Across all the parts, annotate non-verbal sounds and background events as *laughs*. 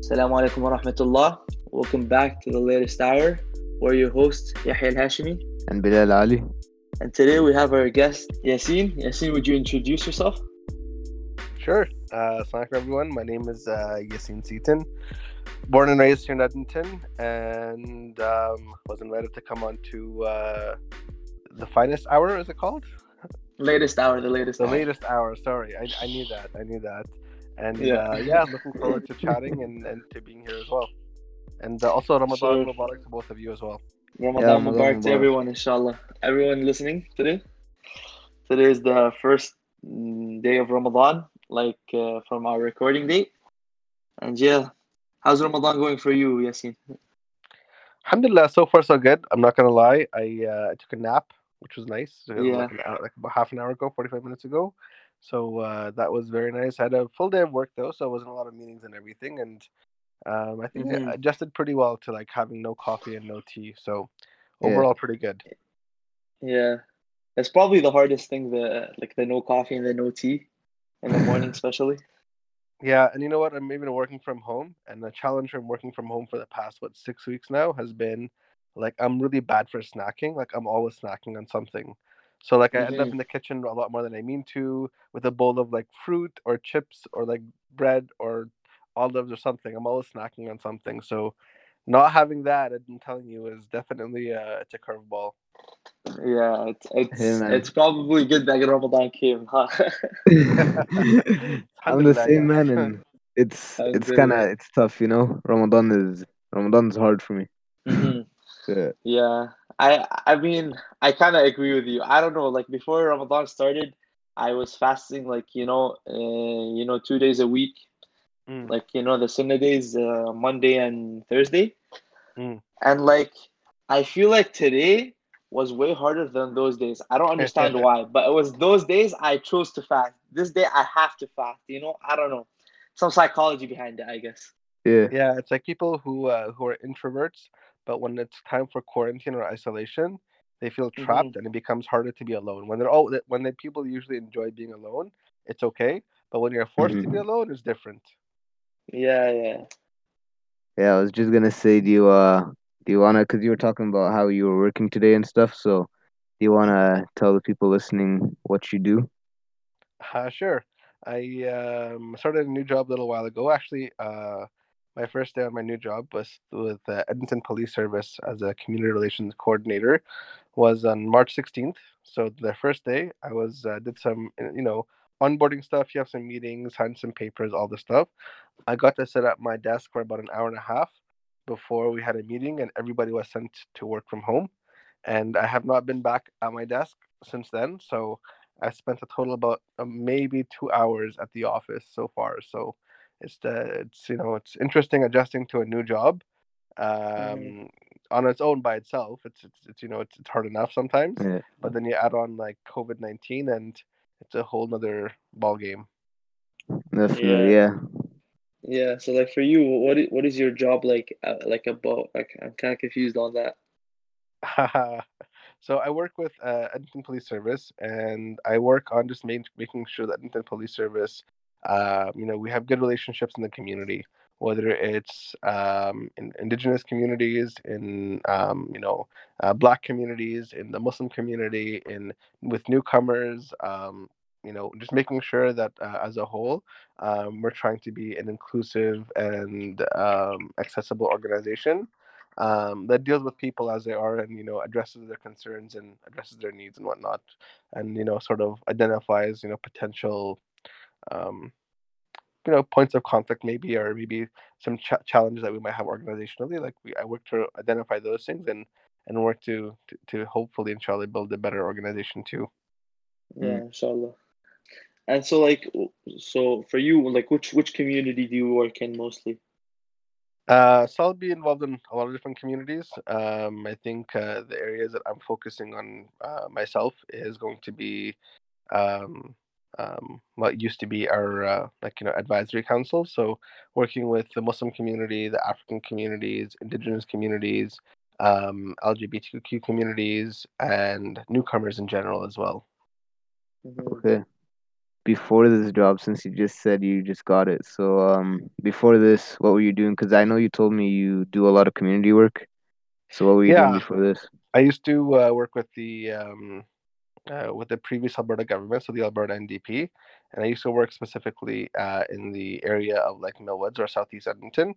Assalamu alaikum wa rahmatullah. Welcome back to the latest hour. We're your hosts, Yahya Al Hashimi. And Bilal Ali. And today we have our guest, Yasin. Yasin, would you introduce yourself? Sure. Uh, Assalamu everyone. My name is uh, Yasin Cetin. Born and raised here in Edmonton, and um, was invited to come on to uh, the finest hour. Is it called? Latest hour. The latest. The hour. latest hour. Sorry, I, I knew that. I knew that. And Yeah. yeah, uh, yeah looking forward to chatting and, and to being here as well. And uh, also Ramadan Sure. Mubarak to both of you as well. Ramadan Yeah, Mubarak Ramadan to everyone, inshallah. Everyone listening today. Today is the first mm, day of Ramadan, like uh, from our recording date. And yeah, how's Ramadan going for you, Yasin? Alhamdulillah, so far so good. I'm not gonna lie. I uh, took a nap, which was nice. Yeah. Like, an hour, like about half an hour ago, 45 minutes ago. So uh, that was very nice. I had a full day of work though, so it wasn't a lot of meetings and everything. And um, I think I Mhm. adjusted pretty well to like having no coffee and no tea. So Yeah. overall, pretty good. Yeah, it's probably the hardest thing. The like the no coffee and the no tea in the morning, *laughs* especially. Yeah, and you know what? I'm even working from home, and the challenge from working from home for the past what six weeks now has been like I'm really bad for snacking. Like I'm always snacking on something. So like I end up Mhm. in the kitchen a lot more than I mean to, with a bowl of like fruit or chips or like bread or olives or something. I'm always snacking on something. So not having that, I'm telling you, is definitely uh, it's a curveball. Yeah, it's it's Hey, it's probably good that Ramadan came, huh? *laughs* I'm the same man, and it's *laughs* it's kind of it's tough, you know. Ramadan is Ramadan's hard for me. hmm *laughs* Yeah. Yeah, I I mean I kind of agree with you. I don't know, like before Ramadan started, I was fasting like you know, uh, you know, two days a week, Mm, like you know the Sunnah days, uh, Monday and Thursday, mm. and like I feel like today was way harder than those days. I don't understand *laughs* why, but it was those days I chose to fast. This day I have to fast. You know, I don't know, some psychology behind it, I guess. Yeah. Yeah, it's like people who uh, who are introverts, but when it's time for quarantine or isolation, they feel trapped, and it becomes harder to be alone. When they're all when the people usually enjoy being alone, it's okay. But when you're forced to be Mhm. alone, it's different. Yeah, yeah. Yeah, I was just gonna say, do you uh do you wanna? Cause you were talking about how you were working today and stuff. So, do you wanna tell the people listening what you do? Uh, sure. I um, started a new job a little while ago. Actually, uh, my first day on my new job was with the Edmonton Police Service as a community relations coordinator. Was on March 16th. So the first day, I was uh, did some you know onboarding stuff. You have some meetings, signed some papers, all the stuff. I got to set up my desk for about an hour and a half before we had a meeting, and everybody was sent to work from home. And I have not been back at my desk since then. So I spent a total about uh, maybe two hours at the office so far. So it's the it's you know it's interesting adjusting to a new job. Um, on its own by itself, it's it's, it's you know it's, it's hard enough sometimes. Yeah. But then you add on like COVID nineteen, and it's a whole nother ball game. Definitely. Yeah. Yeah, yeah. so like for you, what what is your job like uh, like about? Like I'm kind of confused on that. *laughs* so I work with uh, Edmonton Police Service, and I work on just main, making sure that Edmonton Police Service, uh, you know, we have good relationships in the community, whether it's um, in Indigenous communities, in um, you know, uh, Black communities, in the Muslim community, in with newcomers. Um, you know, just making sure that uh, as a whole, um, we're trying to be an inclusive and um, accessible organization that deals with people as they are and you know addresses their concerns and addresses their needs and whatnot and you know sort of identifies you know potential um, you know points of conflict maybe or maybe some ch- challenges that we might have organizationally like we i work to identify those things and and work to to, to hopefully inshallah build a better organization too Yeah, inshallah. And so like so for you, like which which community do you work in mostly? Uh, so I'll be involved in a lot of different communities. Um, I think uh, the areas that I'm focusing on uh, myself is going to be um, um, what used to be our uh, like you know advisory council. So working with the Muslim community, the African communities, Indigenous communities, um, LGBTQ communities, and newcomers in general as well. Okay. before this job since you just said you just got it. So um before this, what were you doing? Because I know you told me you do a lot of community work. So what were you Yeah. doing before this? I used to uh, work with the um, uh, with the previous Alberta government, so the Alberta NDP, and I used to work specifically uh, in the area of like Millwoods or Southeast Edmonton,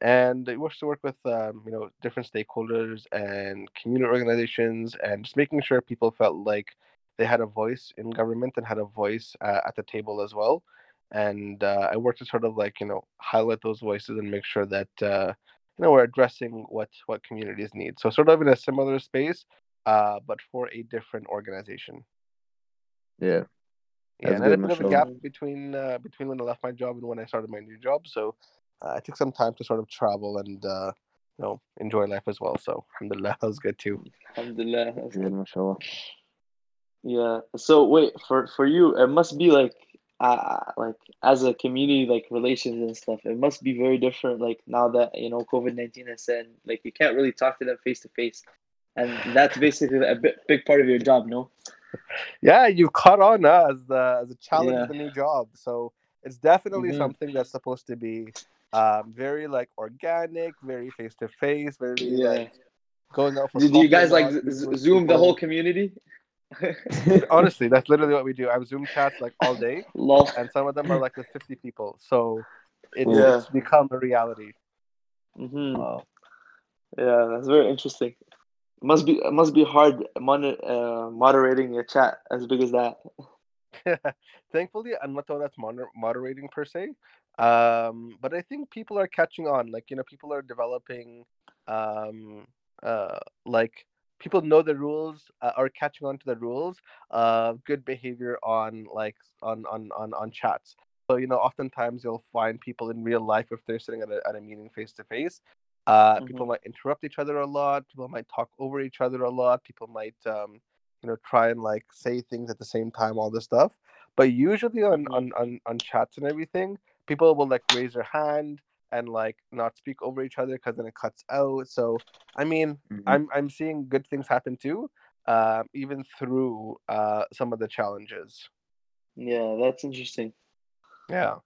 and I used to work with um, you know different stakeholders and community organizations, and just making sure people felt like they had a voice in government and had a voice uh, at the table as well. And uh, I worked to sort of like you know highlight those voices and make sure that uh, you know we're addressing what what communities need. So sort of in a similar space, uh, but for a different organization. Yeah. Yeah, That's and I had a good, bit of a gap between uh, between when I left my job and when I started my new job. So uh, I took some time to sort of travel and uh, you know enjoy life as well. So alhamdulillah, that was good too. Alhamdulillah. that's Good, good. mashallah. Yeah. So wait, for for you, it must be like uh like as a community like relations and stuff, it must be very different like now that you know COVID-19 has said like you can't really talk to them face to face. And that's basically a big, big part of your job, no? Yeah, you caught on uh, as the as a challenge Yeah. the new job. So it's definitely Mhm. something that's supposed to be um, very like organic, very face to face, very Yeah. like going out for. Do, you guys like z- Zoom the whole community? *laughs* Honestly, that's literally what we do. I'm Zoom chats like all day, Lol. and some of them are like with fifty people. So it's, Yeah. it's become a reality. hmm Wow. Yeah, that's very interesting. Must be must be hard mon- uh, moderating a chat as big as that. *laughs* Thankfully, I'm not the one that's moder- moderating per se. Um, but I think people are catching on. Like, you know, people are developing, um, uh, like, people know the rules, uh, are catching on to the rules of good behavior on, like, on, on, on, on chats. So, you know, oftentimes you'll find people in real life if they're sitting at a, at a meeting face to face. Uh, People Mhm. might interrupt each other a lot. People might talk over each other a lot. People might, um, you know, try and like say things at the same time, all this stuff. But usually on, Mhm. on, on, on chats and everything, people will like raise their hand and like not speak over each other because then it cuts out. So I mean, Mhm. I'm I'm seeing good things happen too, uh, even through uh, some of the challenges. Yeah, that's interesting. Yeah.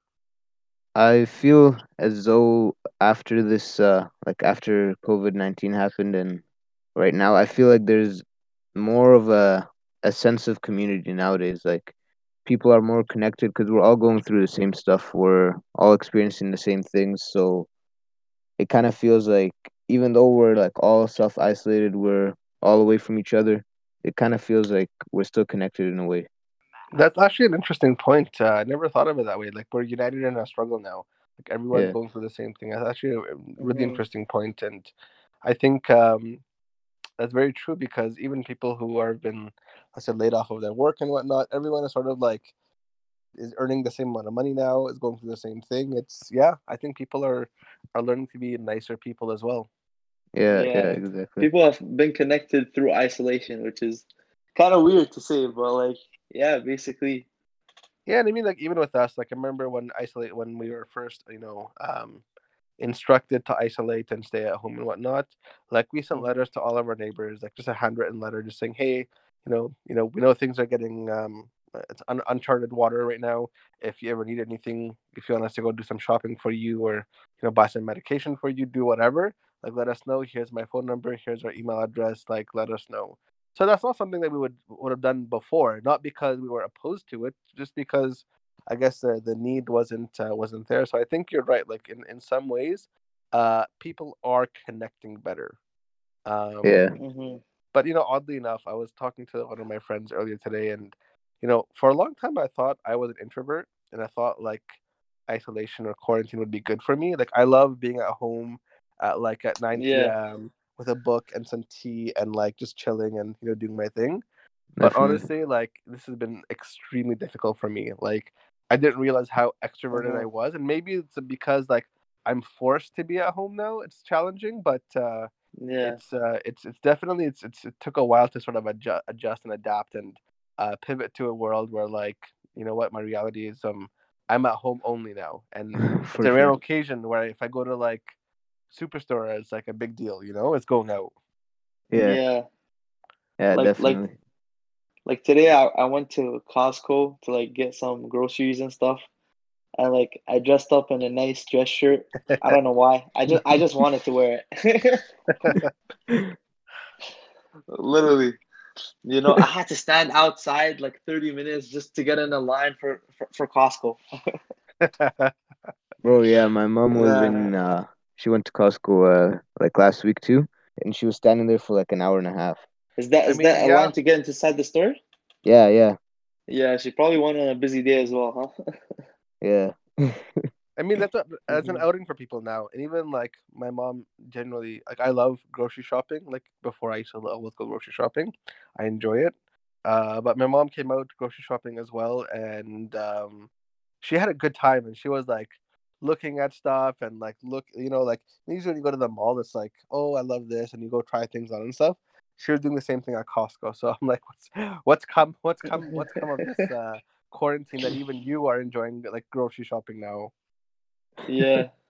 I feel as though after this, uh, like after COVID nineteen happened, and right now, I feel like there's more of a a sense of community nowadays. Like people are more connected because we're all going through the same stuff. We're all experiencing the same things. So it kind of feels like even though we're like all self isolated, we're all away from each other. It kind of feels like we're still connected in a way. That's actually an interesting point. Uh, I never thought of it that way. Like we're united in our struggle now. Like everyone's Yeah. going through the same thing. That's actually a really Mhm. interesting point, and I think um, that's very true because even people who have been, I said, laid off of their work and whatnot, everyone is sort of like is earning the same amount of money now, is going through the same thing. It's yeah, I think people are are learning to be nicer people as well. Yeah, Yeah. yeah, exactly. People have been connected through isolation, which is kind of weird to say, but like, yeah, basically, Yeah, and I mean, like even with us, like I remember when isolate when we were first, you know, um, instructed to isolate and stay at home and whatnot. Like we sent Mhm. letters to all of our neighbors, like just a handwritten letter, just saying, hey, you know, you know, we know things are getting um, it's un- uncharted water right now. If you ever need anything, if you want us to go do some shopping for you or you know buy some medication for you, do whatever. Like let us know. Here's my phone number. Here's our email address. Like let us know. So that's not something that we would would have done before, not because we were opposed to it, just because I guess the the need wasn't uh, wasn't there. So I think you're right. Like in in some ways, uh, people are connecting better. Um, Yeah. hmm But you know, oddly enough, I was talking to one of my friends earlier today, and you know, for a long time I thought I was an introvert, and I thought like isolation or quarantine would be good for me. Like I love being at home at like at 9 Yeah. p.m. with a book and some tea and like just chilling and you know doing my thing. But Definitely. honestly, like this has been extremely difficult for me. Like I didn't realize how extroverted I Mhm. was, and maybe it's because like I'm forced to be at home now. It's challenging, but uh, yeah, it's uh, it's it's definitely it's, it's it took a while to sort of adjust, adjust and adapt and uh, pivot to a world where like you know what my reality is um I'm at home only now, and *laughs* it's a rare sure. occasion where if I go to like superstore, it's like a big deal. You know, it's going out. Yeah, yeah. yeah, Like- like- definitely. Like today, I, I went to Costco to like get some groceries and stuff, and like I dressed up in a nice dress shirt. I don't know why. I just I just wanted to wear it. *laughs* Literally, you know, I had to stand outside like thirty minutes just to get in a line for for, for Costco. *laughs* Bro, yeah, my mom was Yeah. in. Uh, she went to Costco uh, like last week too, and she was standing there for like an hour and a half. Is that I mean, that a yeah. line to get inside the store? Yeah, yeah, Yeah, she probably went on a busy day as well, huh? *laughs* yeah. *laughs* I mean, that's a, that's an Mhm. outing for people now, and even like my mom generally like I love grocery shopping. Like before, I used to always go grocery shopping. I enjoy it. Uh, but my mom came out grocery shopping as well, and um, she had a good time. And she was like looking at stuff and like look, you know, like usually when you go to the mall, it's like, oh, I love this, and you go try things on and stuff. She was doing the same thing at Costco. So *laughs* I'm like, what's what's come, what's come, what's come of this *laughs* uh, quarantine that even you are enjoying like grocery shopping now? Yeah, *laughs*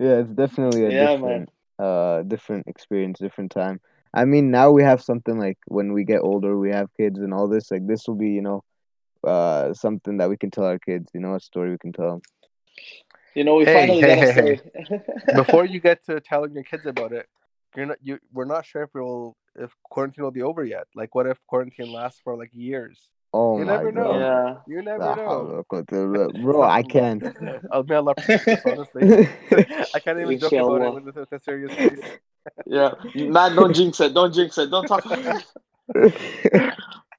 Yeah, it's definitely a yeah, man. different, uh, different experience, different time. I mean, now we have something like when we get older, we have kids and all this. Like this will be, you know, uh, something that we can tell our kids. You know, a story we can tell them. You know, we Hey, finally hey, got a hey, *laughs* before you get to telling your kids about it, you're not you we're not sure if we'll if quarantine will be over yet. Like what if quarantine lasts for like years? Oh You my never know. god. yeah. You never La know. hawla wa quwwata illa billah. Bro, I can't. Man, Allah protect us, honestly. I can't even joke about it Inshallah. with, with a serious face. *laughs* Yeah, man, don't jinx it. Don't jinx it. Don't talk about it. *laughs*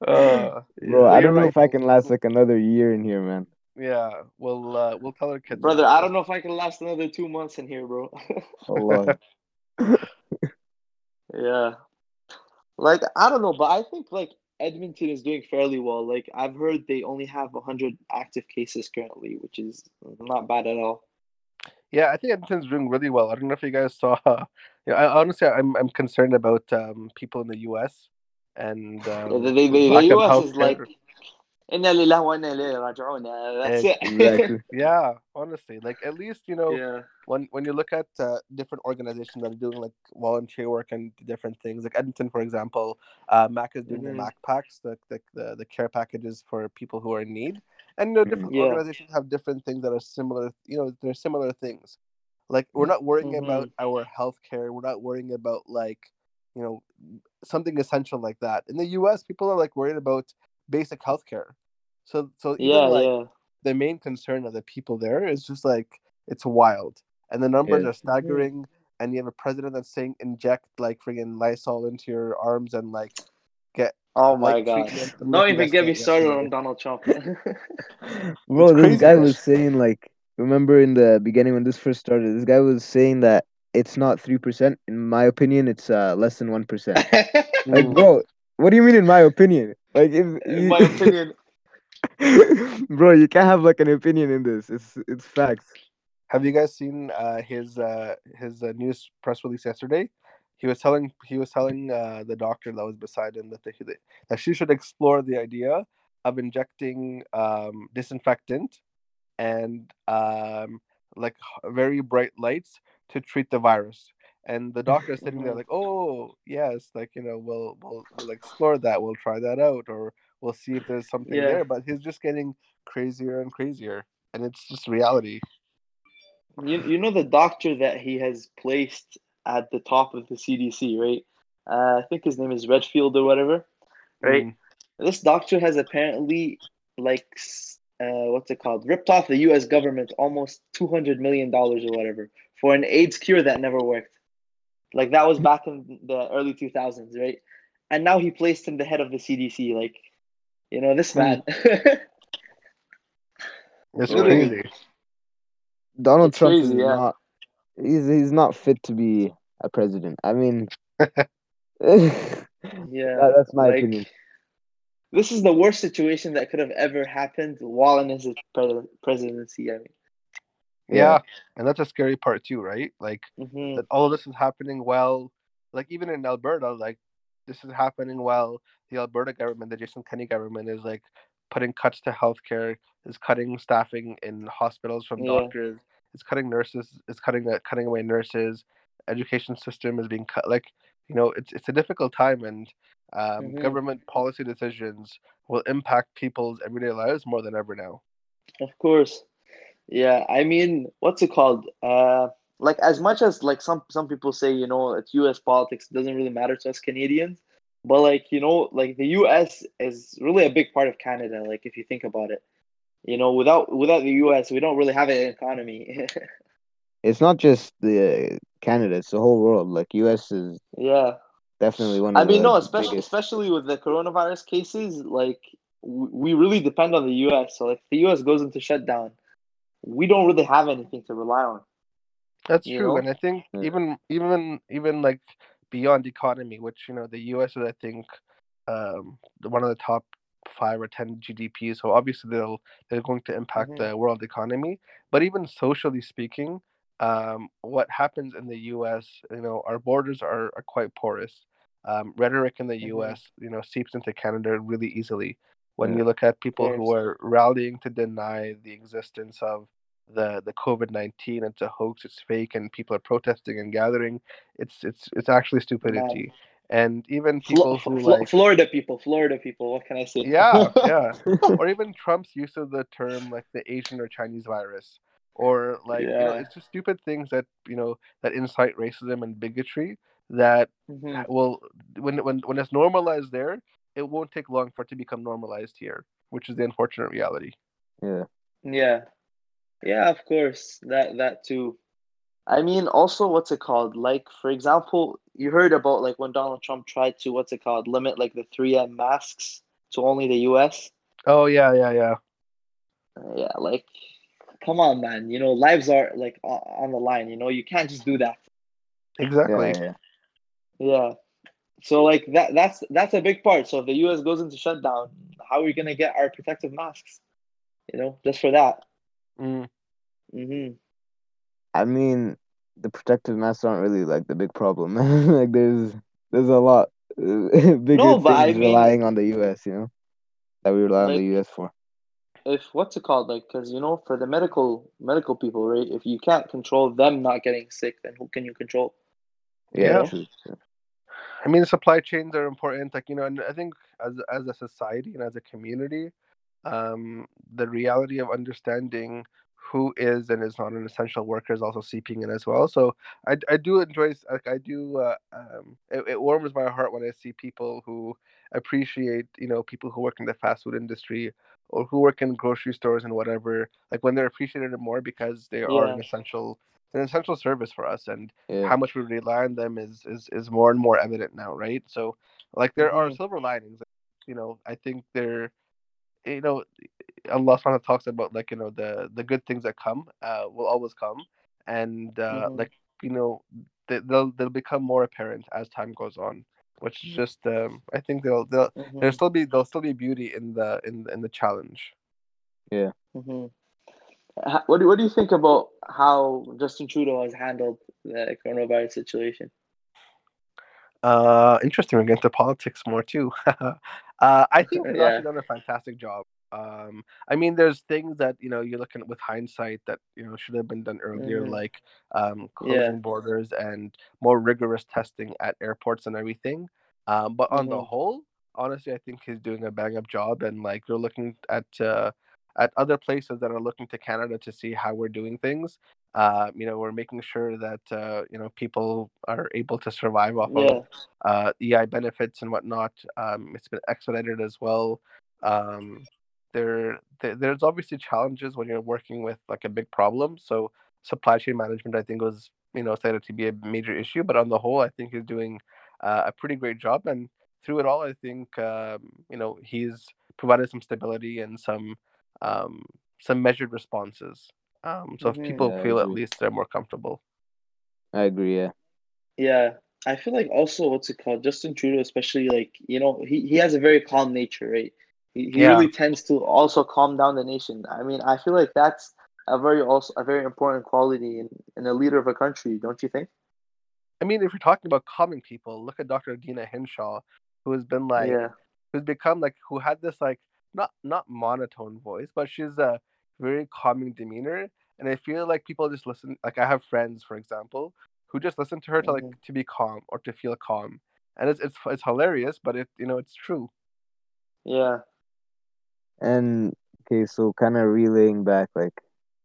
Uh, Bro, I don't know right. if I can last like another year in here, man. Yeah, we'll uh, we'll tell our kids. Brother, I don't know if I can last another two months in here, bro. *laughs* Allah. yeah. Like, I don't know, but I think, like, Edmonton is doing fairly well. Like, I've heard they only have 100 active cases currently, which is not bad at all. Yeah, I think Edmonton's doing really well. I don't know if you guys saw. *laughs* Yeah, I, honestly, I'm I'm concerned about um, people in the U.S. and Yeah, um, the, the, the, the US is like, healthcare. Inna lillahi wa inna ilayhi raji'un. That's it. Exactly. *laughs* Yeah, honestly, like at least you know yeah. when when you look at uh, different organizations that are doing like volunteer work and different things, like Edmonton, for example, uh, Mac is doing Mhm. the Mac packs, the, the the the care packages for people who are in need, and you know different Yeah. organizations have different things that are similar. You know, they're similar things. Like we're not worrying about our health care. We're not worrying about like you know something essential like that. In the U.S., people are like worried about basic health care. So so even Yeah, like yeah. the main concern of the people there is just like it's wild and the numbers Yeah. are staggering and you have a president that's saying inject like friggin' lysol into your arms and like get Oh my Like god. Don't even get me started on Donald Trump. *laughs* Bro, It's this guy was saying like, remember in the beginning when this first started, this guy was saying that it's not three percent. In my opinion, it's uh, less than one percent. *laughs* Like, bro, what do you mean in my opinion? Like, if In you, my opinion. *laughs* bro, you can't have like an opinion in this. It's it's facts. Have you guys seen uh, his uh, his uh, news press release yesterday? He was telling he was telling uh, the doctor that was beside him that they, that she should explore the idea of injecting um, disinfectant and um, like very bright lights to treat the virus. And the *laughs* doctor is sitting there like, oh yes, like you know, we'll we'll we'll explore that, we'll try that out, or we'll see if there's something Yeah. there. But he's just getting crazier and crazier, and it's just reality. You, you know the doctor that he has placed at the top of the CDC, right? Uh, I think his name is Redfield or whatever, right? Mm. This doctor has apparently, like, uh, what's it called? Ripped off the U.S. government almost two hundred million dollars or whatever for an AIDS cure that never worked. Like that was mm-hmm. back in the early two thousands, right? And now he placed him the head of the CDC. Like, you know, this man. Mm-hmm. *laughs* That's crazy. Donald It's Trump crazy, is yeah. not. He's he's not fit to be a president. I mean, *laughs* yeah, that, that's my like, opinion. This is the worst situation that could have ever happened while in his pre- presidency. I Yeah. Yeah. and that's a scary part too, right? Like Mhm. that all this is happening while, like even in Alberta, like this is happening while the Alberta government, the Jason Kenney government, is like putting cuts to healthcare, is cutting staffing in hospitals from Yeah. doctors, is cutting nurses, is cutting uh, cutting away nurses. Education system is being cut. Like you know, it's it's a difficult time, and um, Mhm. government policy decisions will impact people's everyday lives more than ever now. Of course. Yeah, I mean, what's it called? Uh, like as much as like some some people say, you know, it's U.S. politics doesn't really matter to us Canadians, but like you know, like the U.S. is really a big part of Canada. Like if you think about it, you know, without without the U.S., we don't really have an economy. *laughs* It's not just the Canada; it's the whole world. Like U.S. is yeah, definitely one I mean, no, especially biggest. especially with the coronavirus cases, like we really depend on the U.S. So like the U.S. goes into shutdown, we don't really have anything to rely on. That's true, know? and I think Yeah. even even even like beyond economy, which you know the U.S. is I think um, one of the top five or ten GDP. So obviously they'll they're going to impact Mhm. the world economy, but even socially speaking, um, what happens in the U.S. You know our borders are, are quite porous. Um, rhetoric in the Mhm. U.S. you know seeps into Canada really easily. When Yeah. you look at people who are rallying to deny the existence of the the COVID nineteen. It's a hoax. It's fake, and people are protesting and gathering. It's it's it's actually stupidity. And even Flo- people who Flo- like Florida people, Florida people. What can I say? yeah yeah, *laughs* or even Trump's use of the term like the Asian or Chinese virus, or like you know it's just stupid things that you know that incite racism and bigotry that Mhm. will when when when it's normalized there, it won't take long for it to become normalized here, which is the unfortunate reality. Yeah, Yeah. Yeah, of course. That that too. I mean, also, what's it called? Like, for example, you heard about like when Donald Trump tried to, what's it called, limit like the 3M masks to only the US. Oh yeah yeah yeah. Uh, yeah, like, come on, man. You know, lives are like on the line. You know, you can't just do that. Exactly. yeah, yeah. Yeah. So like that that's that's a big part. So if the US goes into shutdown, how are we gonna get our protective masks? You know, just for that. Mm. hmm I mean, the protective masks aren't really like the big problem. *laughs* like there's there's a lot *laughs* bigger No, but I things mean, relying on the U.S. You know that we rely on the U.S. for. if what's it called? Like, because you know, for the medical medical people, right? If you can't control them not getting sick, then who can you control? Yeah, Yeah. true. true. I mean, supply chains are important. Like you know, and I think as as a society and as a community, um, the reality of understanding who is and is not an essential worker is also seeping in as well. So I, I do enjoy like I do uh, um, it, it warms my heart when I see people who appreciate you know people who work in the fast food industry or who work in grocery stores and whatever like when they're appreciated more because they are Yeah. an essential an essential service for us and Yeah, how much we rely on them is is is more and more evident now right so like there are Mhm. silver linings you know i think there you know allah subhanahu talks about like you know the the good things that come uh will always come and uh Mhm. like you know they, they'll they'll become more apparent as time goes on which is just um i think they'll they'll there'll Mhm. still be there'll still be beauty in the in in the challenge yeah. Mhm. Ha- What do what do you think about how Justin Trudeau has handled the coronavirus situation? Uh, interesting. We're getting to politics more too. *laughs* uh, I think he's Yeah. actually done a fantastic job. Um, I mean, there's things that you know you're looking at with hindsight that you know should have been done earlier, Mhm. like um, Yeah. closing borders and more rigorous testing at airports and everything. Um, but on the Mhm. whole, honestly, I think he's doing a bang up job. And like you're looking at uh, at other places that are looking to Canada to see how we're doing things. Uh, you know, we're making sure that uh, you know people are able to survive off Yeah. of uh, EI benefits and whatnot. Um, it's been expedited as well. Um, there, there, there's obviously challenges when you're working with like a big problem. So supply chain management, I think, was you know cited to be a major issue. But on the whole, I think he's doing uh, a pretty great job. And through it all, I think um, you know he's provided some stability and some um, some measured responses. Um, so if Mhm. people Yeah, I feel at least they're more comfortable. I agree. Yeah, Yeah. I feel like also what's it called? Justin Trudeau, especially like, you know, he, he has a very calm nature, right? He, he Yeah. really tends to also calm down the nation. I mean, I feel like that's a very also a very important quality in, in a leader of a country, don't you think? I mean, if you're talking about calming people, look at Dr. Deena Hinshaw, who has been like, Yeah. who's become like, who had this like not not monotone voice, but she's a very calming demeanor, and I feel like people just listen. Like I have friends, for example, who just listen to her to like Mhm. to be calm or to feel calm, and it's it's it's hilarious, but it you know it's true. Yeah. And okay, so kind of relaying back like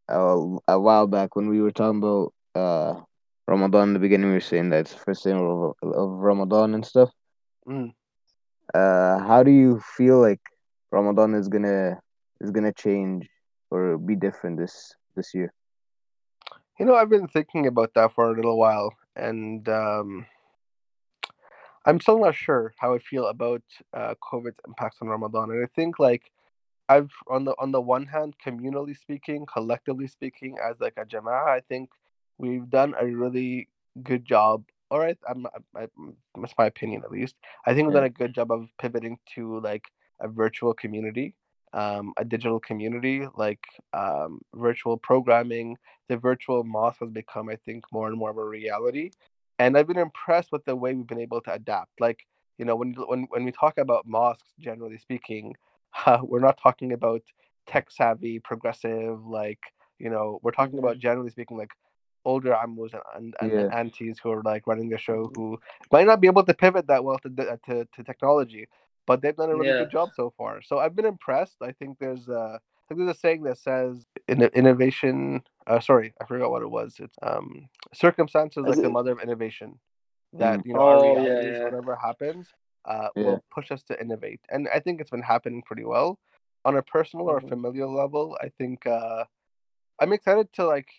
a, a while back when we were talking about uh Ramadan in the beginning, we were saying that it's the first day of, of Ramadan and stuff. Mm. Uh, how do you feel like Ramadan is gonna is gonna change or be different this this year? You know, I've been thinking about that for a little while, and um, I'm still not sure how I feel about uh, COVID's impacts on Ramadan. And I think like I've on the on the one hand, communally speaking, collectively speaking, as like a jama'ah, I think we've done a really good job. All right, I'm, I, that's my opinion at least. I think we've done a good job of pivoting to like a virtual community, um, a digital community, like um, virtual programming. The virtual mosque has become, I think, more and more of a reality, and I've been impressed with the way we've been able to adapt. Like you know, when when when we talk about mosques, generally speaking, *laughs* uh, we're not talking about tech savvy, progressive, like you know, we're talking about generally speaking, like older ammos and, and, and Yeah. aunties who are like running the show who might not be able to pivot that well to, to, to technology, but they've done a really Yeah. good job so far. So I've been impressed. I think there's a, I think there's a saying that says in, innovation. Uh, sorry, I forgot what it was. It's um, circumstances Is like the mother of innovation. That Mm. you know our Oh, yeah, realities, yeah. whatever happens, uh, Yeah. will push us to innovate. And I think it's been happening pretty well. On a personal or Mhm. familial level, I think uh, I'm excited to like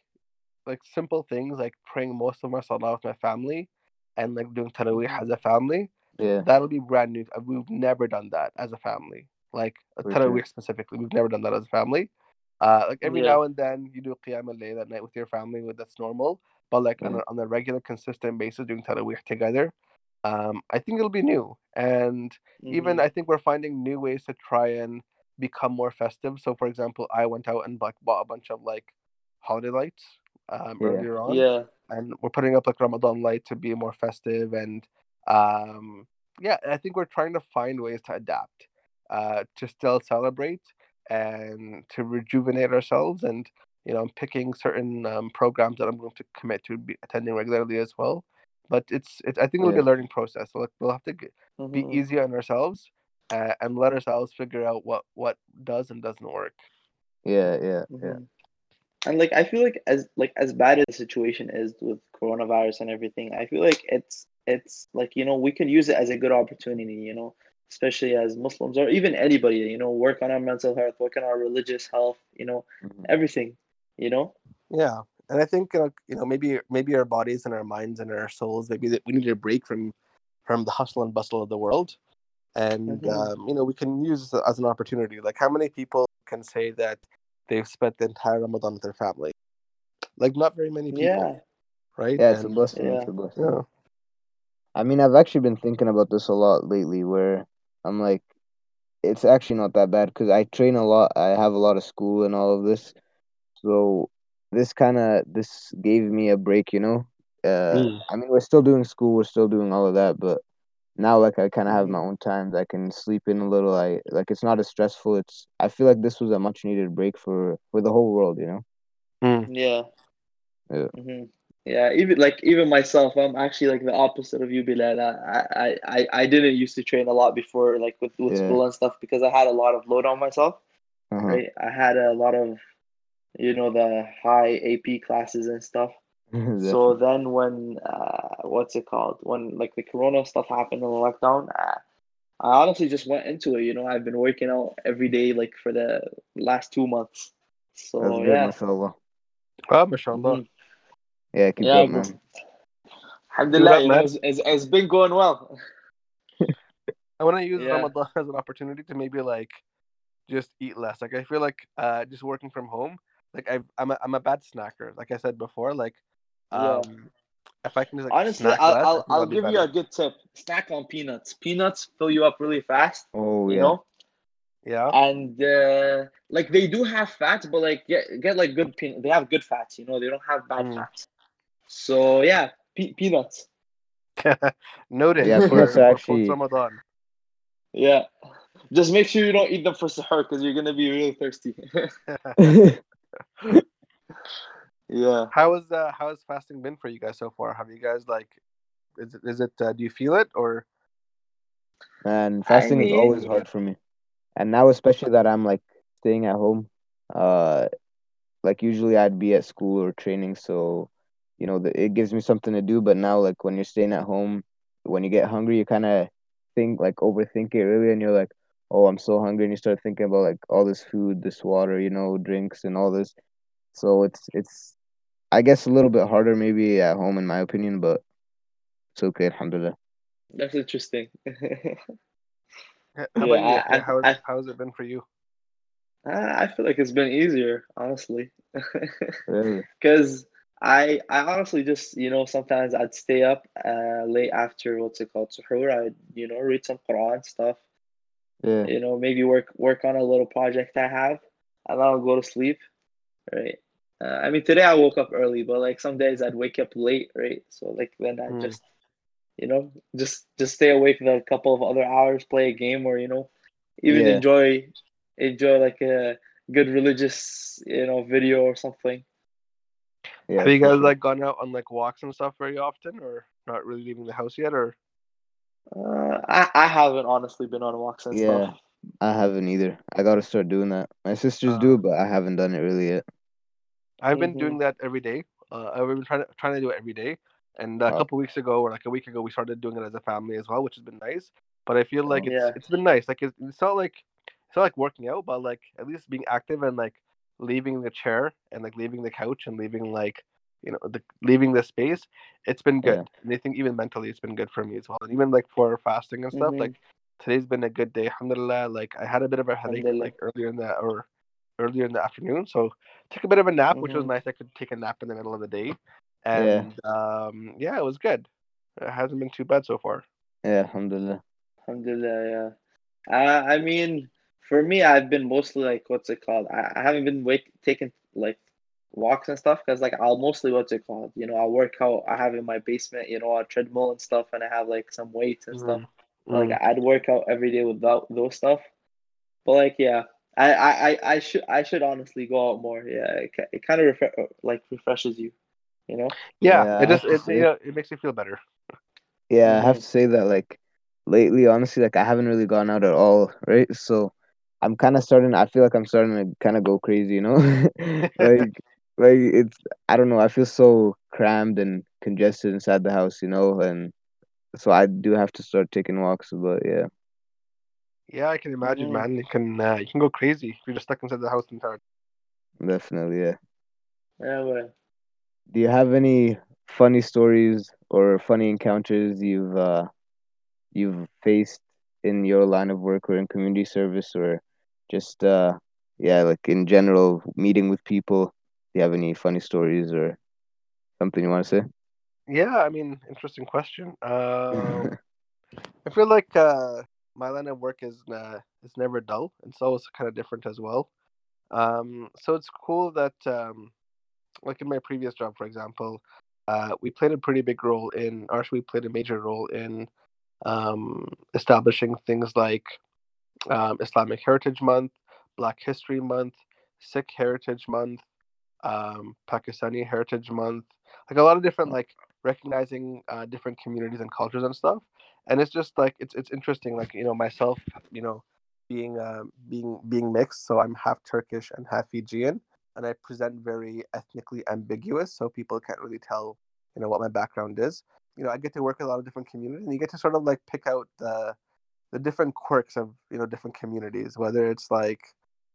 like simple things like praying most of my salah with my family and like doing tarawih Mhm. as a family. Yeah, That'll be brand new. We've never done that as a family. Like uh, For tarawih sure. specifically, we've never done that as a family. Uh, like every Yeah. now and then you do qiyam al-layl at night with your family, with that's normal. But like on, a, on a regular, consistent basis, doing tarawih together, um, I think it'll be new. And even Mhm. I think we're finding new ways to try and become more festive. So, for example, I went out and like bought a bunch of like holiday lights um, Yeah. earlier on, Yeah. and we're putting up like Ramadan light to be more festive. And um, yeah, I think we're trying to find ways to adapt, uh, to still celebrate and to rejuvenate ourselves. And you know, I'm picking certain um, programs that I'm going to commit to be attending regularly as well. But it's, it's I think it'll be a learning process. So like, we'll have to get, be Mhm. easy on ourselves uh, and let ourselves figure out what what does and doesn't work. yeah, yeah, yeah. Mhm. And like I feel like as like as bad as the situation is with coronavirus and everything, I feel like it's it's like you know we can use it as a good opportunity, you know, especially as Muslims or even anybody, you know, work on our mental health, work on our religious health, you know, Mhm. everything, you know. Yeah, and I think uh, you know maybe maybe our bodies and our minds and our souls maybe that we need a break from from the hustle and bustle of the world, and Mhm. um, you know we can use it as an opportunity. Like how many people can say that they've spent the entire Ramadan with their family? Like not very many people, Yeah, right? Yeah, it's a and blessing. yeah. It's a blessing. yeah, I mean, I've actually been thinking about this a lot lately where I'm like, it's actually not that bad because I train a lot. I have a lot of school and all of this. So this kind of this gave me a break, you know. Uh, Mm. I mean, we're still doing school, we're still doing all of that, but now like I kind of have my Mhm. own times. I can sleep in a little. I like it's not as stressful. It's I feel like this was a much needed break for for the whole world, you know. Mm. Yeah. Yeah. hmm Yeah, even like even myself, I'm actually like the opposite of you, Bilal. I I I, I didn't used to train a lot before, like with, with Yeah. school and stuff, because I had a lot of load on myself. Uh-huh. Right, I had a lot of, you know, the high AP classes and stuff. *laughs* So then when uh, what's it called? When like the Corona stuff happened and the lockdown, uh, I honestly just went into it. You know, I've been working out every day like for the last two months. That's So good, yeah, mashallah. Ah, mashallah. Mhm. Yeah, keep yeah, up, bro. man. Alhamdulillah, up, you know, man. it's, it's, it's been going well. I want to use Yeah. Ramadan as an opportunity to maybe like just eat less. Like I feel like uh just working from home, like I've, I'm a, I'm a bad snacker. Like I said before, like Yeah. um if I can just like Honestly, snack I'll less, I I'll, I'll that'll be give you a good tip. Snack on peanuts. Peanuts fill you up really fast. Oh You know, Yeah. and uh, like they do have fats, but like get get like good peanut. They have good fats. You know, they don't have bad Mm. fats. So yeah, pe- peanuts. *laughs* Noted Yeah, Yeah, for, peanuts are for actually- post Ramadan. Yeah. Just make sure you don't eat them for sahur because you're gonna be really thirsty. *laughs* yeah. how is uh how has fasting been for you guys so far? Have you guys like is it is it uh, do you feel it or And I fasting is always mean, hard for me. And now especially that I'm like staying at home, uh like usually I'd be at school or training, so you know, the, it gives me something to do, but now like when you're staying at home, when you get hungry, you kind of think like overthink it really and you're like, "Oh, I'm so hungry." And you start thinking about like all this food, this water, you know, drinks and all this. So it's it's I guess a little bit harder maybe at home in my opinion, but it's okay, alhamdulillah. that's interesting. *laughs* Yeah, How Yeah, about you, I, Yahya? How I, has it been for you? I, I feel like it's been easier, honestly. *laughs* Really? I, I honestly just, you know, sometimes I'd stay up uh, late after what's it called, suhoor. I'd, you know, read some Quran stuff. Yeah. You know, maybe work work on a little project I have, and then I'll go to sleep. Right. Uh, I mean, today I woke up early, but like some days I'd wake up late, right? So like then I Mm. just, you know, just just stay awake for a couple of other hours, play a game, or you know, even Yeah. enjoy enjoy like a good religious, you know, video or something. Yeah. Have you guys sure. like gone out on like walks and stuff very often, or not really leaving the house yet? Or Uh, I I haven't honestly been on walks and Yeah. stuff. I haven't either. I gotta start doing that. My sisters Uh, do, but I haven't done it really yet. I've been hmm doing that every day. Uh, I've been trying to trying to do it every day. And a couple weeks ago, or like a week ago, we started doing it as a family as well, which has been nice. But I feel like oh, it's Yeah. it's been nice. Like it's, it's not like it's not like working out, but like at least being active and like leaving the chair and like leaving the couch and leaving like you know the leaving the space. It's been yeah. good. And I think even mentally, it's been good for me as well. And even like for fasting and stuff, hmm like today's been a good day. Alhamdulillah. Like I had a bit of a headache like earlier in the or earlier in the afternoon, so took a bit of a nap, which was hmm nice. I could take a nap in the middle of the day, Yeah. and um, yeah, it was good. It hasn't been too bad so far. Yeah. Alhamdulillah. Alhamdulillah. Yeah. Uh, I mean, for me, I've been mostly like, what's it called? I, I haven't been wake taking like walks and stuff because like I'll mostly what's it called? You know, I'll work out. I have in my basement, you know, a treadmill and stuff, and I have like some weights and stuff. Mm. Like Mm. I'd work out every day without those stuff. But like, yeah, I I I I should I should honestly go out more. Yeah, it, it kind of refre- like refreshes you, you know. Yeah, Yeah. it just it you say. know it makes you feel better. Yeah, I have hmm to say that like lately, honestly, like I haven't really gone out at all, right? So I'm kind of starting. I feel like I'm starting to kind of go crazy, you know? *laughs* like, like it's. I don't know. I feel so crammed and congested inside the house, you know, and so I do have to start taking walks. But yeah, yeah, I can imagine, man. You can uh, you can go crazy if you're just stuck inside the house the entire. definitely, yeah. Yeah, but Do you have any funny stories or funny encounters you've uh you've faced in your line of work or in community service or just uh yeah like in general meeting with people do you have any funny stories or something you want to say? Yeah, I mean, interesting question. Say *laughs* I feel like uh, my line of work is uh, is never dull, and so it's kind of different as well. Um, so it's cool that um, like in my previous job, for example, uh, we played a pretty big role in, or actually, we played a major role in um, establishing things like um, Islamic Heritage Month, Black History Month, Sikh Heritage Month, um, Pakistani Heritage Month, like a lot of different like recognizing uh, different communities and cultures and stuff. And it's just like it's it's interesting. Like you know myself, you know, being uh, being being mixed, so I'm half Turkish and half Fijian, and I present very ethnically ambiguous, so people can't really tell you know what my background is. You know, I get to work with a lot of different communities, and you get to sort of like pick out the the different quirks of you know different communities whether it's like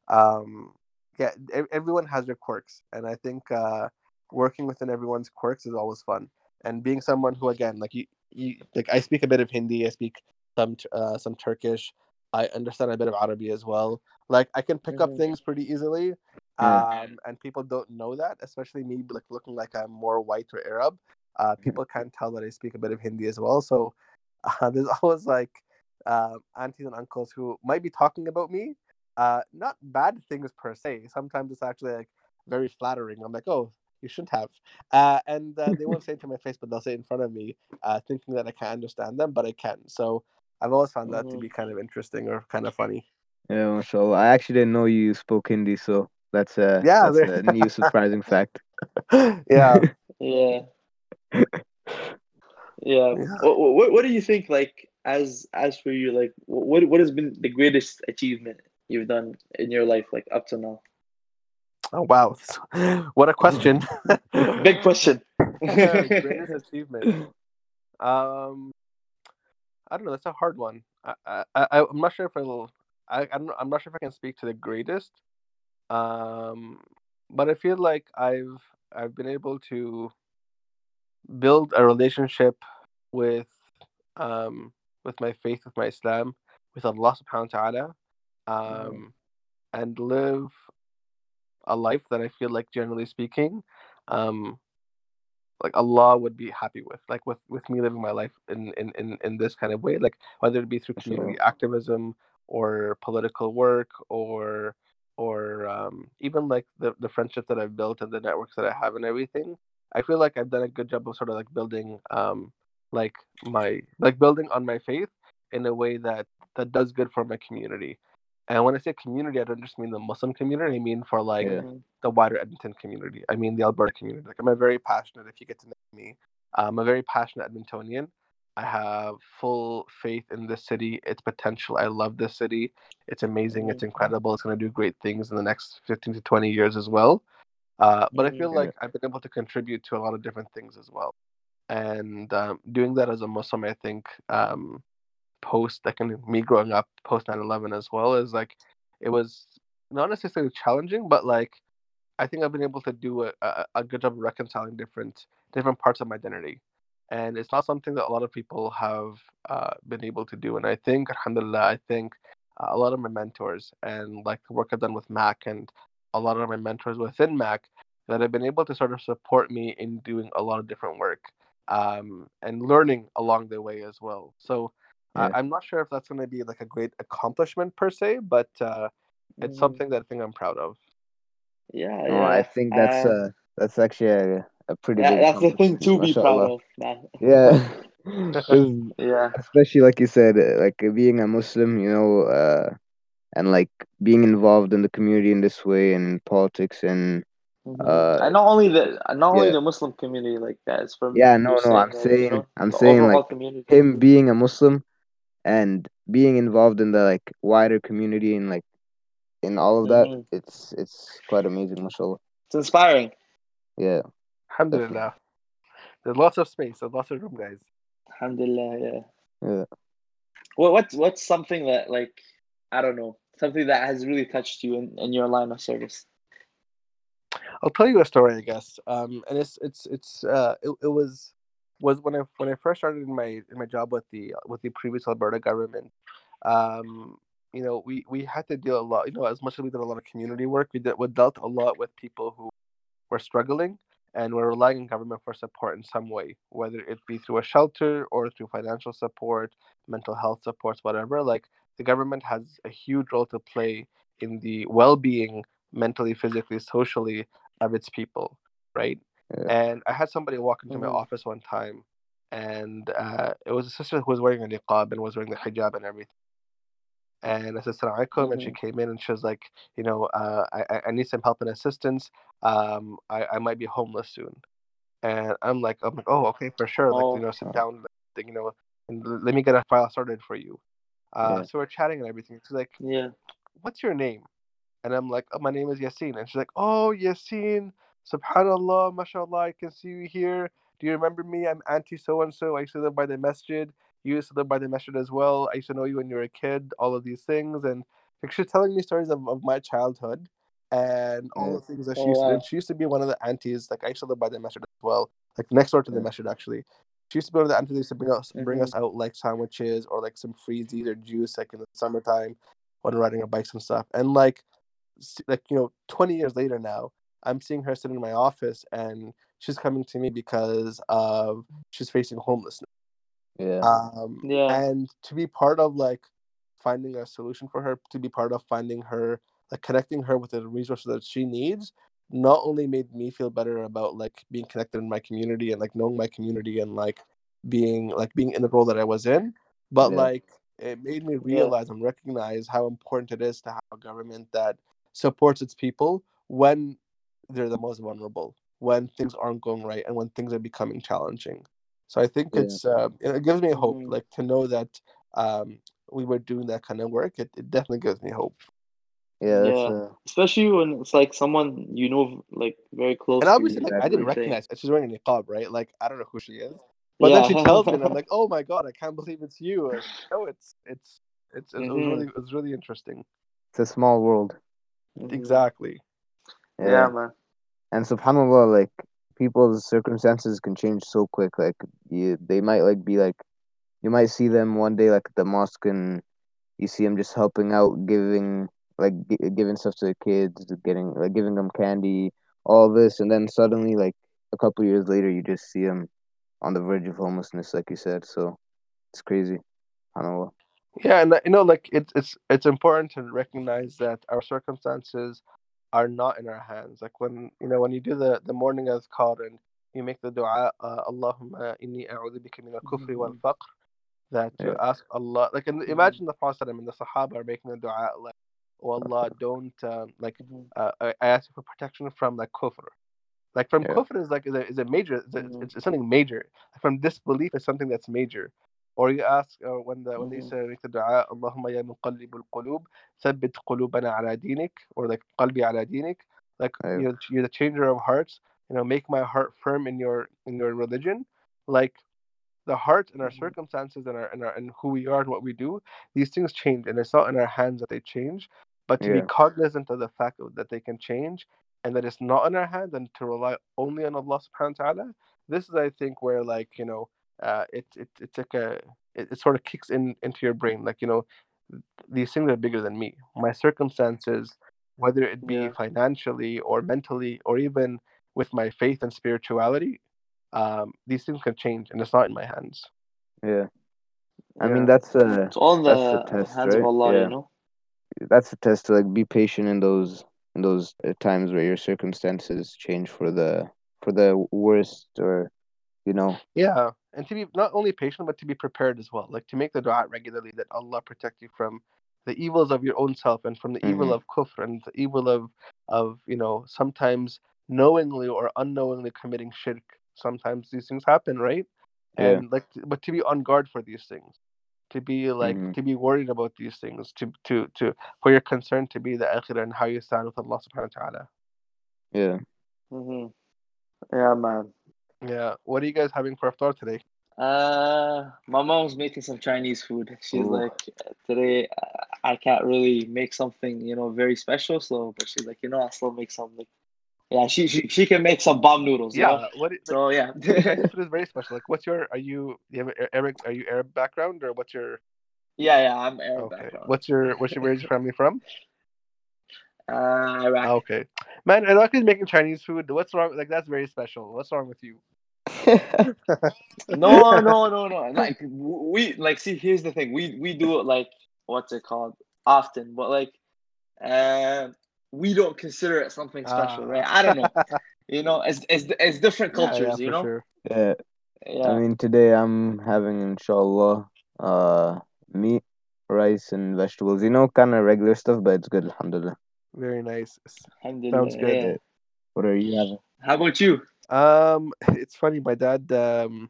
um yeah everyone has their quirks and i think uh working within everyone's quirks is always fun. And being someone who again like you, you like i speak a bit of hindi i speak some uh, some turkish i understand a bit of arabic as well. Like i can pick up hmm things pretty easily um and people don't know that especially me like looking like i'm more white or arab uh people can't tell that i speak a bit of hindi as well. So *laughs* uh, there's always like uh, aunties and uncles who might be talking about me. Uh, not bad things per se. Sometimes it's actually like very flattering. I'm like, oh, you shouldn't have. Uh, and uh, they won't say it to my face, but they'll say it in front of me, uh, thinking that I can't understand them, but I can. So I've always found that to hmm be kind of interesting or kind of funny. yeah mashallah i actually didn't know you spoke hindi so that's a Yeah, that's a *laughs* new surprising fact *laughs* *laughs* yeah, Yeah, yeah. yeah. What, what what do you think? Like, as as for you, like what what has been the greatest achievement you've done in your life, like up to now? Oh wow, *laughs* what a question! *laughs* Big question. *laughs* greatest achievement. Um, I don't know. That's a hard one. I, I, I I'm not sure if I'll. I, I'm I'm not sure if I can speak to the greatest. Um, but I feel like I've I've been able to build a relationship with um with my faith, with my Islam, with Allah subhanahu wa ta'ala, um, and live a life that I feel like generally speaking, um, like Allah would be happy with, like with with me living my life in in in, in this kind of way, like whether it be through community sure. activism or political work or or um, even like the the friendships that I've built and the networks that I have and everything. I feel like I've done a good job of sort of like building um like my like building on my faith in a way that that does good for my community. And when I say community, I don't just mean the Muslim community. I mean for like yeah. the wider Edmonton community. I mean the Alberta community. Like I'm a very passionate. If you get to know me, I'm a very passionate Edmontonian. I have full faith in this city, its potential. I love this city. It's amazing. It's mm-hmm. incredible. It's going to do great things in the next 15 to 20 years as well. Uh, but I feel like I've been able to contribute to a lot of different things as well. And um, doing that as a Muslim, I think, um, post, like in me growing up post 9 11 as well, is like, it was not necessarily challenging, but like, I think I've been able to do a, a, a good job of reconciling different different parts of my identity and it's not something that a lot of people have uh, been able to do. And I think, alhamdulillah, I think uh, a lot of my mentors and like the work I've done with MAC and a lot of my mentors within MAC that have been able to sort of support me in doing a lot of different work um, and learning along the way as well. So uh, yeah. I'm not sure if that's going to be like a great accomplishment per se, but uh, it's mm. something that I think I'm proud of. Yeah, yeah. I think that's uh, that's actually a, a pretty yeah, that's the thing to be proud of, man. *laughs* Yeah. *laughs* *laughs* yeah. Especially like you said, uh, like being a Muslim, you know, uh, and like being involved in the community in this way and politics and mm-hmm. uh, and not only the not yeah. only the Muslim community like that. It's from yeah, no, no. I'm saying, you know, I'm saying like community. him being a Muslim and being involved in the like wider community and like in all of that. Mm-hmm. It's it's quite amazing, mashallah. It's inspiring. Yeah. Alhamdulillah. There's lots of space, there's lots of room, guys. Alhamdulillah, yeah. Yeah. Well, what's what's something that like I don't know something that has really touched you in, in your line of service? I'll tell you a story, I guess. Um, and it's it's it's uh, it, it was was when I when I first started in my in my job with the with the previous Alberta government. Um, you know, we we had to deal a lot. You know, as much as we did a lot of community work, we did we dealt a lot with people who were struggling and were relying on government for support in some way, whether it be through a shelter or through financial support, mental health supports, whatever. Like the government has a huge role to play in the well-being, mentally, physically, socially of its people, right? Yeah. And I had somebody walk into mm-hmm. my office one time, and uh, it was a sister who was wearing a niqab and was wearing the hijab and everything and I said, Assalamu alaikum. Mm-hmm. And she mm-hmm. came in and she was like, you know, uh, I, I need some help and assistance. Um, I, I might be homeless soon. And I'm like, I'm like, oh, okay, for sure. Oh. Like, you know, sit down, you know, and let me get a file started for you. Uh, yeah. So we're chatting and everything. She's like, yeah, what's your name? And I'm like, oh, my name is Yasin. And she's like, oh, Yasin, subhanallah, mashallah, I can see you here. Do you remember me? I'm Auntie so and so. I used to live by the masjid you used to live by the masjid as well. I used to know you when you were a kid, all of these things. And like, she's telling me stories of, of my childhood and all the things that she oh, used to do. She used to be one of the aunties, like I used to live by the masjid as well, like next door to the masjid actually. She used to be one of the aunties used to bring us bring mm-hmm. us out like sandwiches or like some freezies or juice like in the summertime when riding our bikes and stuff. And like like you know, twenty years later now, I'm seeing her sitting in my office and she's coming to me because of she's facing homelessness. Yeah. Um, yeah. And to be part of like finding a solution for her, to be part of finding her, like connecting her with the resources that she needs, not only made me feel better about like being connected in my community and like knowing my community and like being like being in the role that I was in, but yeah. like it made me realize yeah. and recognize how important it is to have a government that supports its people when they're the most vulnerable, when things aren't going right, and when things are becoming challenging. So I think yeah. it's uh, it gives me hope, mm-hmm. like to know that um, we were doing that kind of work, it, it definitely gives me hope. Yeah, that's Yeah. uh, Especially when it's like someone you know, like very close. And to obviously, you. like I didn't Like, saying- recognize she's wearing a niqab, right? Like I don't know who she is, but then she tells me, and I'm like, oh my god, I can't believe it's you. And, no, it's it's it's, it's it was Mhm. really it was really interesting. it's a small world. Mhm. Exactly. Yeah. Yeah, man. And subhanallah, like people's circumstances can change so quick. Like you, they might like be like, you might see them one day like at the mosque, and you see them just helping out, giving like gi- giving stuff to the kids, getting like giving them candy, all this, and then suddenly like a couple years later, you just see them on the verge of homelessness, like you said. So it's crazy. Subhanallah. Yeah, and uh, you know, like it's it's it's important to recognize that our circumstances are not in our hands. Like when you know when you do the the morning azkar and you make the dua, uh, Allahumma inni a'udhu bika min al-kufri wal faqr, that you ask Allah. Like and imagine the Prophet and the Sahaba are making the dua like, "Oh Allah, *laughs* don't um, like Mhm. uh, I, ask you for protection from like kufr." Like from Yeah. kufr is like is a, is a major is a, it's, it's something major. From disbelief is something that's major. Or you ask uh, when the when they Mhm. say make the dua Allahumma ya muqallib al-qulub thabbit qulubana ala dinik or like qalbi ala dinik like Yeah. you're, you're the changer of hearts you know make my heart firm in your in your religion like the heart and our Mhm. circumstances and our and our and who we are and what we do these things change and it's not in our hands that they change but to be cognizant of the fact that they can change and that it's not in our hands and to rely only on Allah subhanahu wa ta'ala this is I think where like you know uh it it it's like a it, it sort of kicks in into your brain like you know these things are bigger than me my circumstances whether it be Yeah. financially or mentally or even with my faith and spirituality um these things can change and it's not in my hands Yeah. I Yeah. mean, that's uh, it's all in that's the the test, hands right? of Allah, Yeah. you know. that's a test to like be patient in those in those uh, times where your circumstances change for the for the worst or you know Yeah, and to be not only patient but to be prepared as well. Like to make the dua regularly that Allah protect you from the evils of your own self and from the evil Mhm. of kufr and the evil of of you know sometimes knowingly or unknowingly committing shirk. Sometimes these things happen, right? Yeah. And like, but to be on guard for these things, to be like Mhm. to be worried about these things, to to to for your concern to be the akhirah and how you stand with Allah Subhanahu wa Taala. yeah hmm Yeah, man. Yeah. What are you guys having for iftar today? Uh, my mom's making some Chinese food. She's Ooh. like, today I can't really make something, you know, very special. So, but she's like, you know, I'll still make some. Like, yeah, she she, she can make some bomb noodles. you know? Yeah. What? So yeah. *laughs* Chinese food is *laughs* very special. Like, what's your? Are you? You have Arab? Are you Arab background or what's your? yeah, yeah. I'm Arab Okay. background. What's your? What's your? Where's your family from? *laughs* Uh, Iraq. Okay, man. Iraq is making Chinese food. What's wrong? Like, that's very special. What's wrong with you? *laughs* No, no, no, no. Like we like see. Here's the thing. We we do it like what's it called often, but like, uh, we don't consider it something special, Ah. right? I don't know. You know, it's it's it's different cultures. yeah, you know. sure. yeah Yeah. i mean today i'm having inshallah uh meat rice and vegetables you know kind of regular stuff but it's good alhamdulillah Very nice. Alhamdulillah, Sounds good. yeah. what are you having How about you? Um, *laughs* it's funny. My dad, um,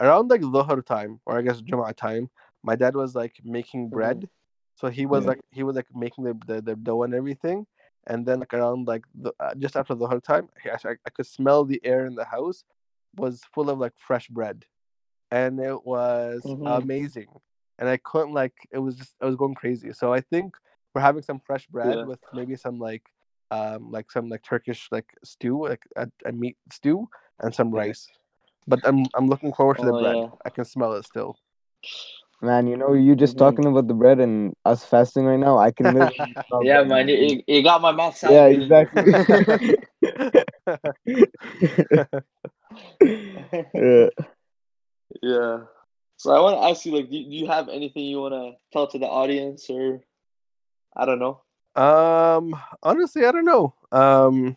around like Dhuhr time, or I guess Jum'ah time, my dad was like making bread. So he was Yeah. like he was like making the, the, the dough and everything, and then like around like the, uh, just after the whole time, I, I could smell the air in the house was full of like fresh bread, and it was Mhm. amazing. And I couldn't like it was just I was going crazy. So I think we're having some fresh bread Yeah. with maybe some like um like some like Turkish like stew like a, a meat stew and some rice. But I'm I'm looking forward to the Oh, bread. yeah. I can smell it still. man you know you just Mhm. talking about the bread and us fasting right now i can literally *laughs* Yeah, bread man. You, you got my mouth yeah exactly *laughs* *laughs* yeah. yeah. So I want to ask you, like, do, do you have anything you want to tell to the audience, or I don't know? Um, honestly, I don't know. Um,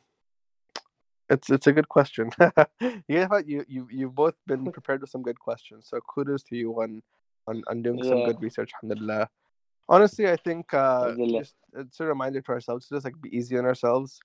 it's it's a good question. *laughs* yeah, you you you've both been *laughs* prepared with some good questions. So kudos to you on on, on doing some good research. Alhamdulillah. Honestly, I think uh, just it's a reminder to ourselves to just like be easy on ourselves,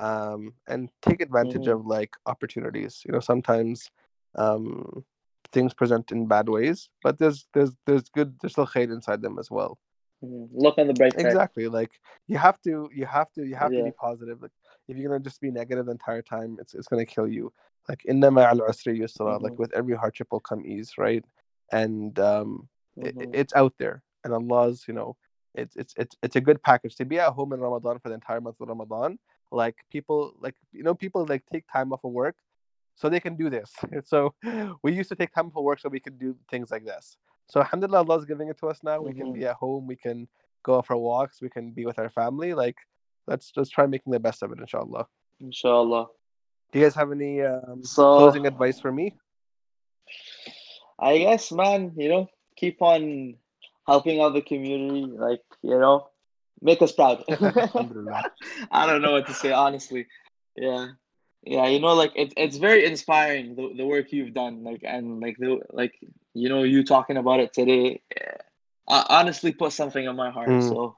um, and take advantage Mhm. of like opportunities. You know, sometimes, um, things present in bad ways, but there's there's there's good there's still hate inside them as well. Mhm. Look on the bright side. Exactly. Like you have to you have to you have to be positive. Like if you're gonna just be negative the entire time, it's it's gonna kill you. Like inna ma'al usri yusra. Like Mhm. with every hardship will come ease, right? And um, it, Mhm. it's out there, and Allah's you know, it's it's it's it's a good package to be at home in Ramadan for the entire month of Ramadan. Like people like you know people like take time off of work so they can do this. *laughs* So we used to take time off of work so we could do things like this. So alhamdulillah, Allah's giving it to us now. We can Mhm. be at home. We can go for walks. We can be with our family. Like let's just try making the best of it, inshallah. Inshallah. Do you guys have any um, So closing advice for me? I guess, man, you know, keep on helping out the community. Like, you know, make us proud. *laughs* *laughs* I don't know what to say, honestly. Yeah. Yeah, you know, like it's it's very inspiring the, the work you've done, like and like the like you know you talking about it today, eh, uh, honestly put something on my heart. Mm. So,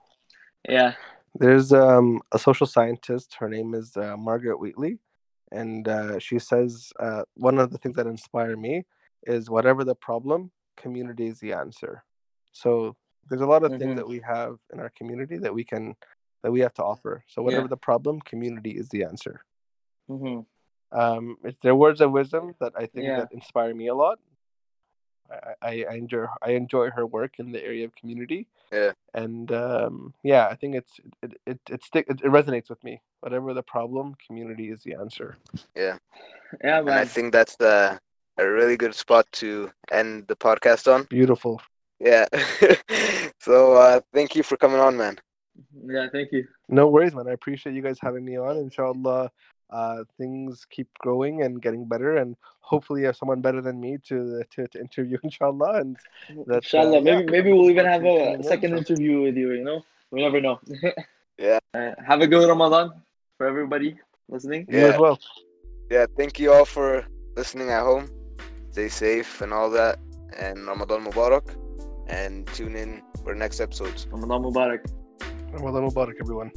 yeah, There's um, a social scientist. Her name is uh, Margaret Wheatley, and uh, she says uh, one of the things that inspire me is whatever the problem, community is the answer. So there's a lot of things Mhm. that we have in our community that we can that we have to offer. So whatever Yeah. the problem, community is the answer. Hmm Um, it's their words of wisdom that I think Yeah. that inspire me a lot. I, I, I enjoy I enjoy her work in the area of community. Yeah. And um, yeah, I think it's it it it, stick, it it resonates with me. Whatever the problem, community is the answer. yeah, Yeah. And I think that's the a really good spot to end the podcast on. Beautiful. Yeah. *laughs* so uh, thank you for coming on, man. Yeah, thank you. No worries, man. I appreciate you guys having me on. Inshallah, uh, things keep growing and getting better, and hopefully, have someone better than me to to, to interview. *laughs* Inshallah, and That, uh, Inshallah, yeah, maybe I'm maybe we'll even have to tuning a second so- interview with you. You know, we never know. *laughs* Yeah. Uh, have a good Ramadan for everybody listening. you as Yeah. well. Yeah, thank you all for listening at home. Stay safe and all that. And Ramadan Mubarak. And tune in for next episodes. Ramadan Mubarak. Ramadan Mubarak, everyone.